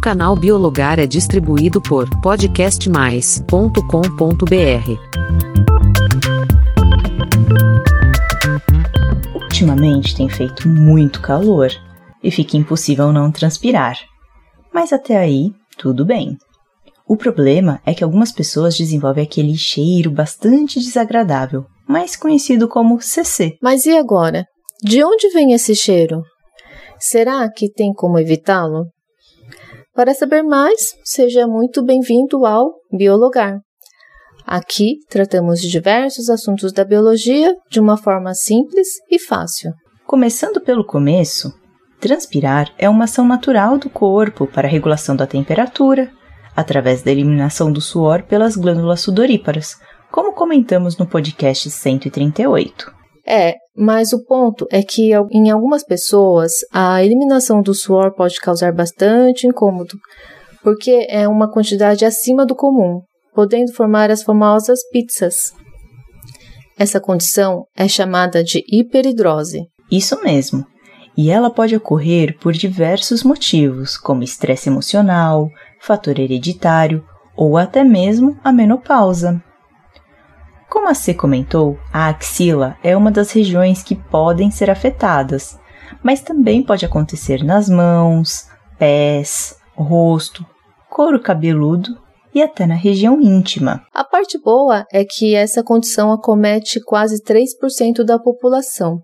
canal Biologar é distribuído por podcastmais.com.br. Ultimamente tem feito muito calor e fica impossível não transpirar. Mas até aí, tudo bem. O problema é que algumas pessoas desenvolvem aquele cheiro bastante desagradável, mais conhecido como CC. Mas e agora? De onde vem esse cheiro? Será que tem como evitá-lo? Para saber mais, seja muito bem-vindo ao Biologar. Aqui tratamos de diversos assuntos da biologia de uma forma simples e fácil. Começando pelo começo, transpirar é uma ação natural do corpo para a regulação da temperatura, através da eliminação do suor pelas glândulas sudoríparas, como comentamos no podcast 138. É, mas o ponto é que em algumas pessoas a eliminação do suor pode causar bastante incômodo, porque é uma quantidade acima do comum, podendo formar as famosas pizzas. Essa condição é chamada de hiperidrose. Isso mesmo. E ela pode ocorrer por diversos motivos, como estresse emocional, fator hereditário ou até mesmo a menopausa. Como a C comentou, a axila é uma das regiões que podem ser afetadas, mas também pode acontecer nas mãos, pés, rosto, couro cabeludo e até na região íntima. A parte boa é que essa condição acomete quase 3% da população.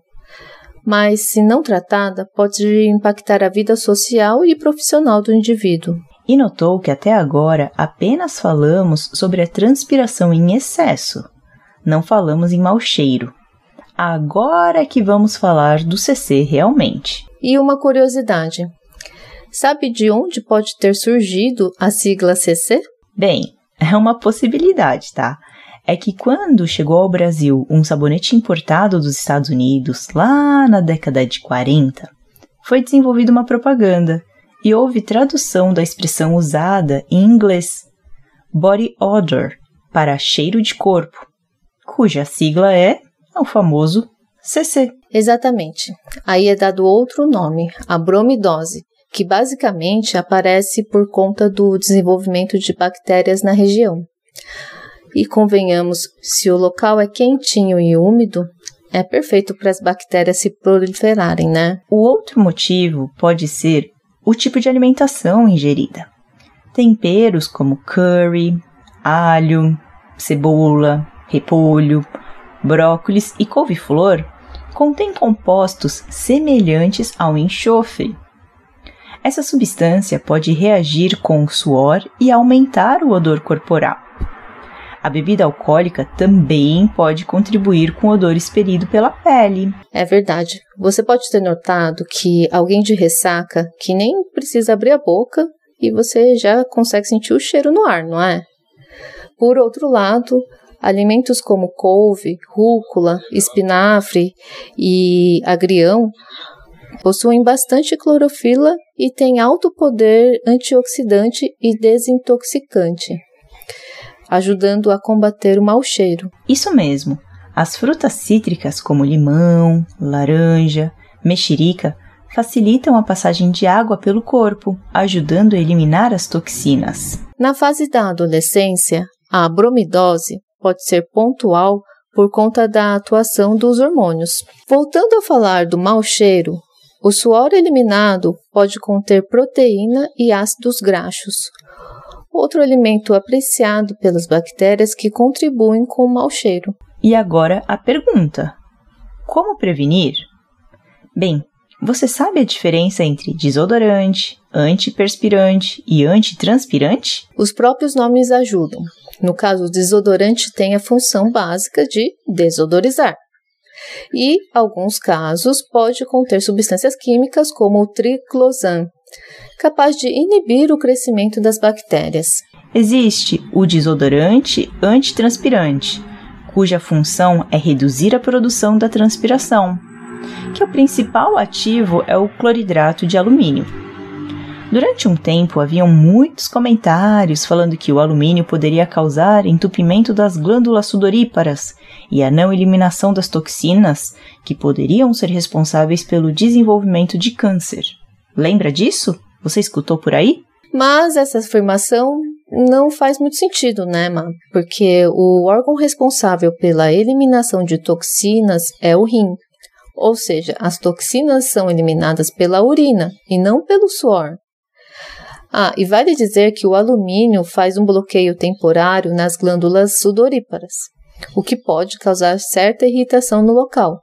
Mas, se não tratada, pode impactar a vida social e profissional do indivíduo. E notou que até agora apenas falamos sobre a transpiração em excesso, não falamos em mau cheiro. Agora é que vamos falar do CC realmente. E uma curiosidade: sabe de onde pode ter surgido a sigla CC? Bem, é uma possibilidade, tá? É que quando chegou ao Brasil um sabonete importado dos Estados Unidos, lá na década de 40, foi desenvolvida uma propaganda e houve tradução da expressão usada em inglês, body odor, para cheiro de corpo, cuja sigla é o famoso CC. Exatamente. Aí é dado outro nome, a bromidose, que basicamente aparece por conta do desenvolvimento de bactérias na região. E convenhamos, se o local é quentinho e úmido, é perfeito para as bactérias se proliferarem, né? O outro motivo pode ser o tipo de alimentação ingerida. Temperos como curry, alho, cebola, repolho, brócolis e couve-flor contêm compostos semelhantes ao enxofre. Essa substância pode reagir com o suor e aumentar o odor corporal. A bebida alcoólica também pode contribuir com o odor expelido pela pele. É verdade. Você pode ter notado que alguém de ressaca que nem precisa abrir a boca e você já consegue sentir o cheiro no ar, não é? Por outro lado, Alimentos como couve, rúcula, espinafre e agrião possuem bastante clorofila e têm alto poder antioxidante e desintoxicante, ajudando a combater o mau cheiro. Isso mesmo. As frutas cítricas como limão, laranja, mexerica facilitam a passagem de água pelo corpo, ajudando a eliminar as toxinas. Na fase da adolescência, a bromidose pode ser pontual por conta da atuação dos hormônios. Voltando a falar do mau cheiro, o suor eliminado pode conter proteína e ácidos graxos, outro alimento apreciado pelas bactérias que contribuem com o mau cheiro. E agora a pergunta: como prevenir? Bem, você sabe a diferença entre desodorante, antiperspirante e antitranspirante? Os próprios nomes ajudam. No caso, o desodorante tem a função básica de desodorizar. E, alguns casos, pode conter substâncias químicas como o triclosan, capaz de inibir o crescimento das bactérias. Existe o desodorante antitranspirante, cuja função é reduzir a produção da transpiração, que o principal ativo é o cloridrato de alumínio. Durante um tempo haviam muitos comentários falando que o alumínio poderia causar entupimento das glândulas sudoríparas e a não eliminação das toxinas que poderiam ser responsáveis pelo desenvolvimento de câncer. Lembra disso? Você escutou por aí? Mas essa afirmação não faz muito sentido, né, Ma? Porque o órgão responsável pela eliminação de toxinas é o rim. Ou seja, as toxinas são eliminadas pela urina e não pelo suor. Ah, e vale dizer que o alumínio faz um bloqueio temporário nas glândulas sudoríparas, o que pode causar certa irritação no local.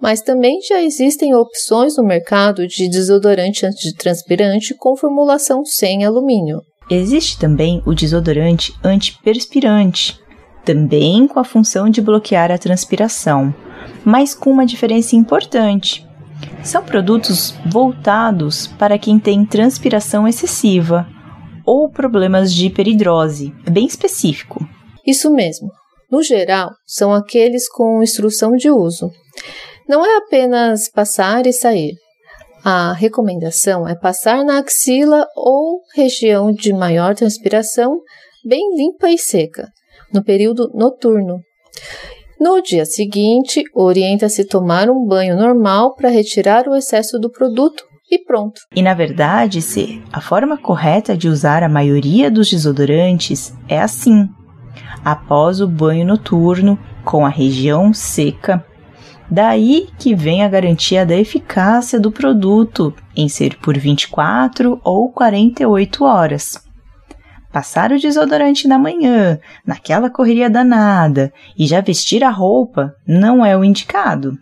Mas também já existem opções no mercado de desodorante antitranspirante com formulação sem alumínio. Existe também o desodorante antiperspirante, também com a função de bloquear a transpiração, mas com uma diferença importante. São produtos voltados para quem tem transpiração excessiva ou problemas de hiperidrose, é bem específico. Isso mesmo. No geral, são aqueles com instrução de uso. Não é apenas passar e sair. A recomendação é passar na axila ou região de maior transpiração, bem limpa e seca, no período noturno. No dia seguinte, orienta-se tomar um banho normal para retirar o excesso do produto e pronto. E na verdade, se a forma correta de usar a maioria dos desodorantes é assim: após o banho noturno, com a região seca, Daí que vem a garantia da eficácia do produto em ser por 24 ou 48 horas. Passar o desodorante na manhã, naquela correria danada, e já vestir a roupa não é o indicado.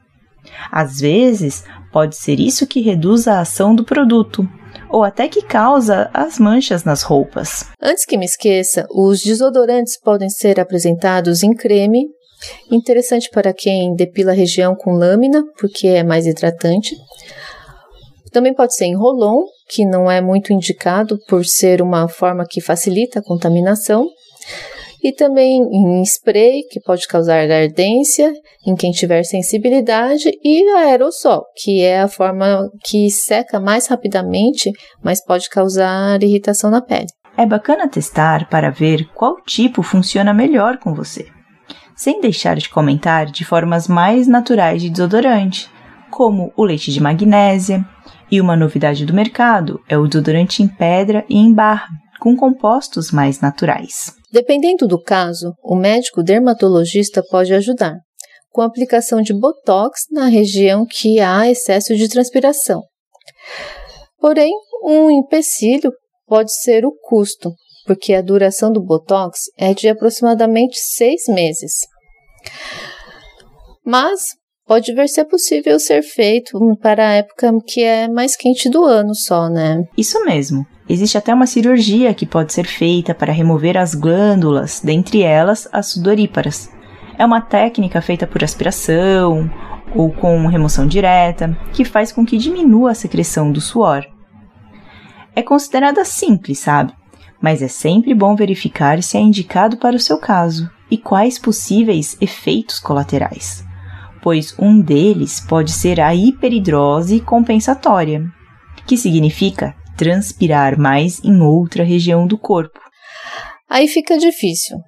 Às vezes, pode ser isso que reduz a ação do produto, ou até que causa as manchas nas roupas. Antes que me esqueça, os desodorantes podem ser apresentados em creme Interessante para quem depila a região com lâmina, porque é mais hidratante. Também pode ser em rolon, que não é muito indicado por ser uma forma que facilita a contaminação. E também em spray, que pode causar ardência em quem tiver sensibilidade, e aerossol, que é a forma que seca mais rapidamente, mas pode causar irritação na pele. É bacana testar para ver qual tipo funciona melhor com você sem deixar de comentar de formas mais naturais de desodorante, como o leite de magnésia, e uma novidade do mercado é o desodorante em pedra e em barra, com compostos mais naturais. Dependendo do caso, o médico dermatologista pode ajudar, com a aplicação de botox na região que há excesso de transpiração. Porém, um empecilho pode ser o custo, porque a duração do Botox é de aproximadamente seis meses. Mas pode ver se é possível ser feito para a época que é mais quente do ano só, né? Isso mesmo. Existe até uma cirurgia que pode ser feita para remover as glândulas, dentre elas as sudoríparas. É uma técnica feita por aspiração ou com remoção direta, que faz com que diminua a secreção do suor. É considerada simples, sabe? mas é sempre bom verificar se é indicado para o seu caso e quais possíveis efeitos colaterais, pois um deles pode ser a hiperidrose compensatória, que significa transpirar mais em outra região do corpo. Aí fica difícil.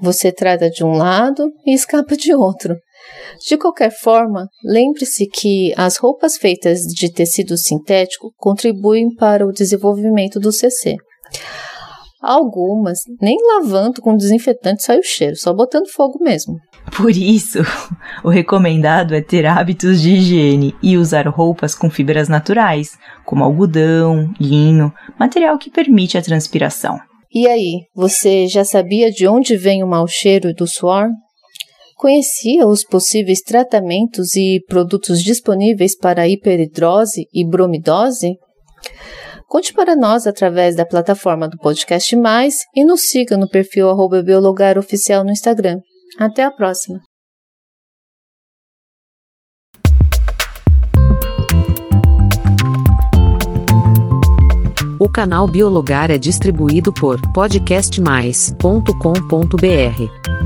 Você trata de um lado e escapa de outro. De qualquer forma, lembre-se que as roupas feitas de tecido sintético contribuem para o desenvolvimento do CC. Algumas, nem lavando com desinfetante sai o cheiro, só botando fogo mesmo. Por isso, o recomendado é ter hábitos de higiene e usar roupas com fibras naturais, como algodão, linho, material que permite a transpiração. E aí, você já sabia de onde vem o mau cheiro do suor? Conhecia os possíveis tratamentos e produtos disponíveis para hiperidrose e bromidose? Conte para nós através da plataforma do Podcast Mais e nos siga no perfil Biologar Oficial no Instagram. Até a próxima! O canal Biologar é distribuído por podcastmais.com.br.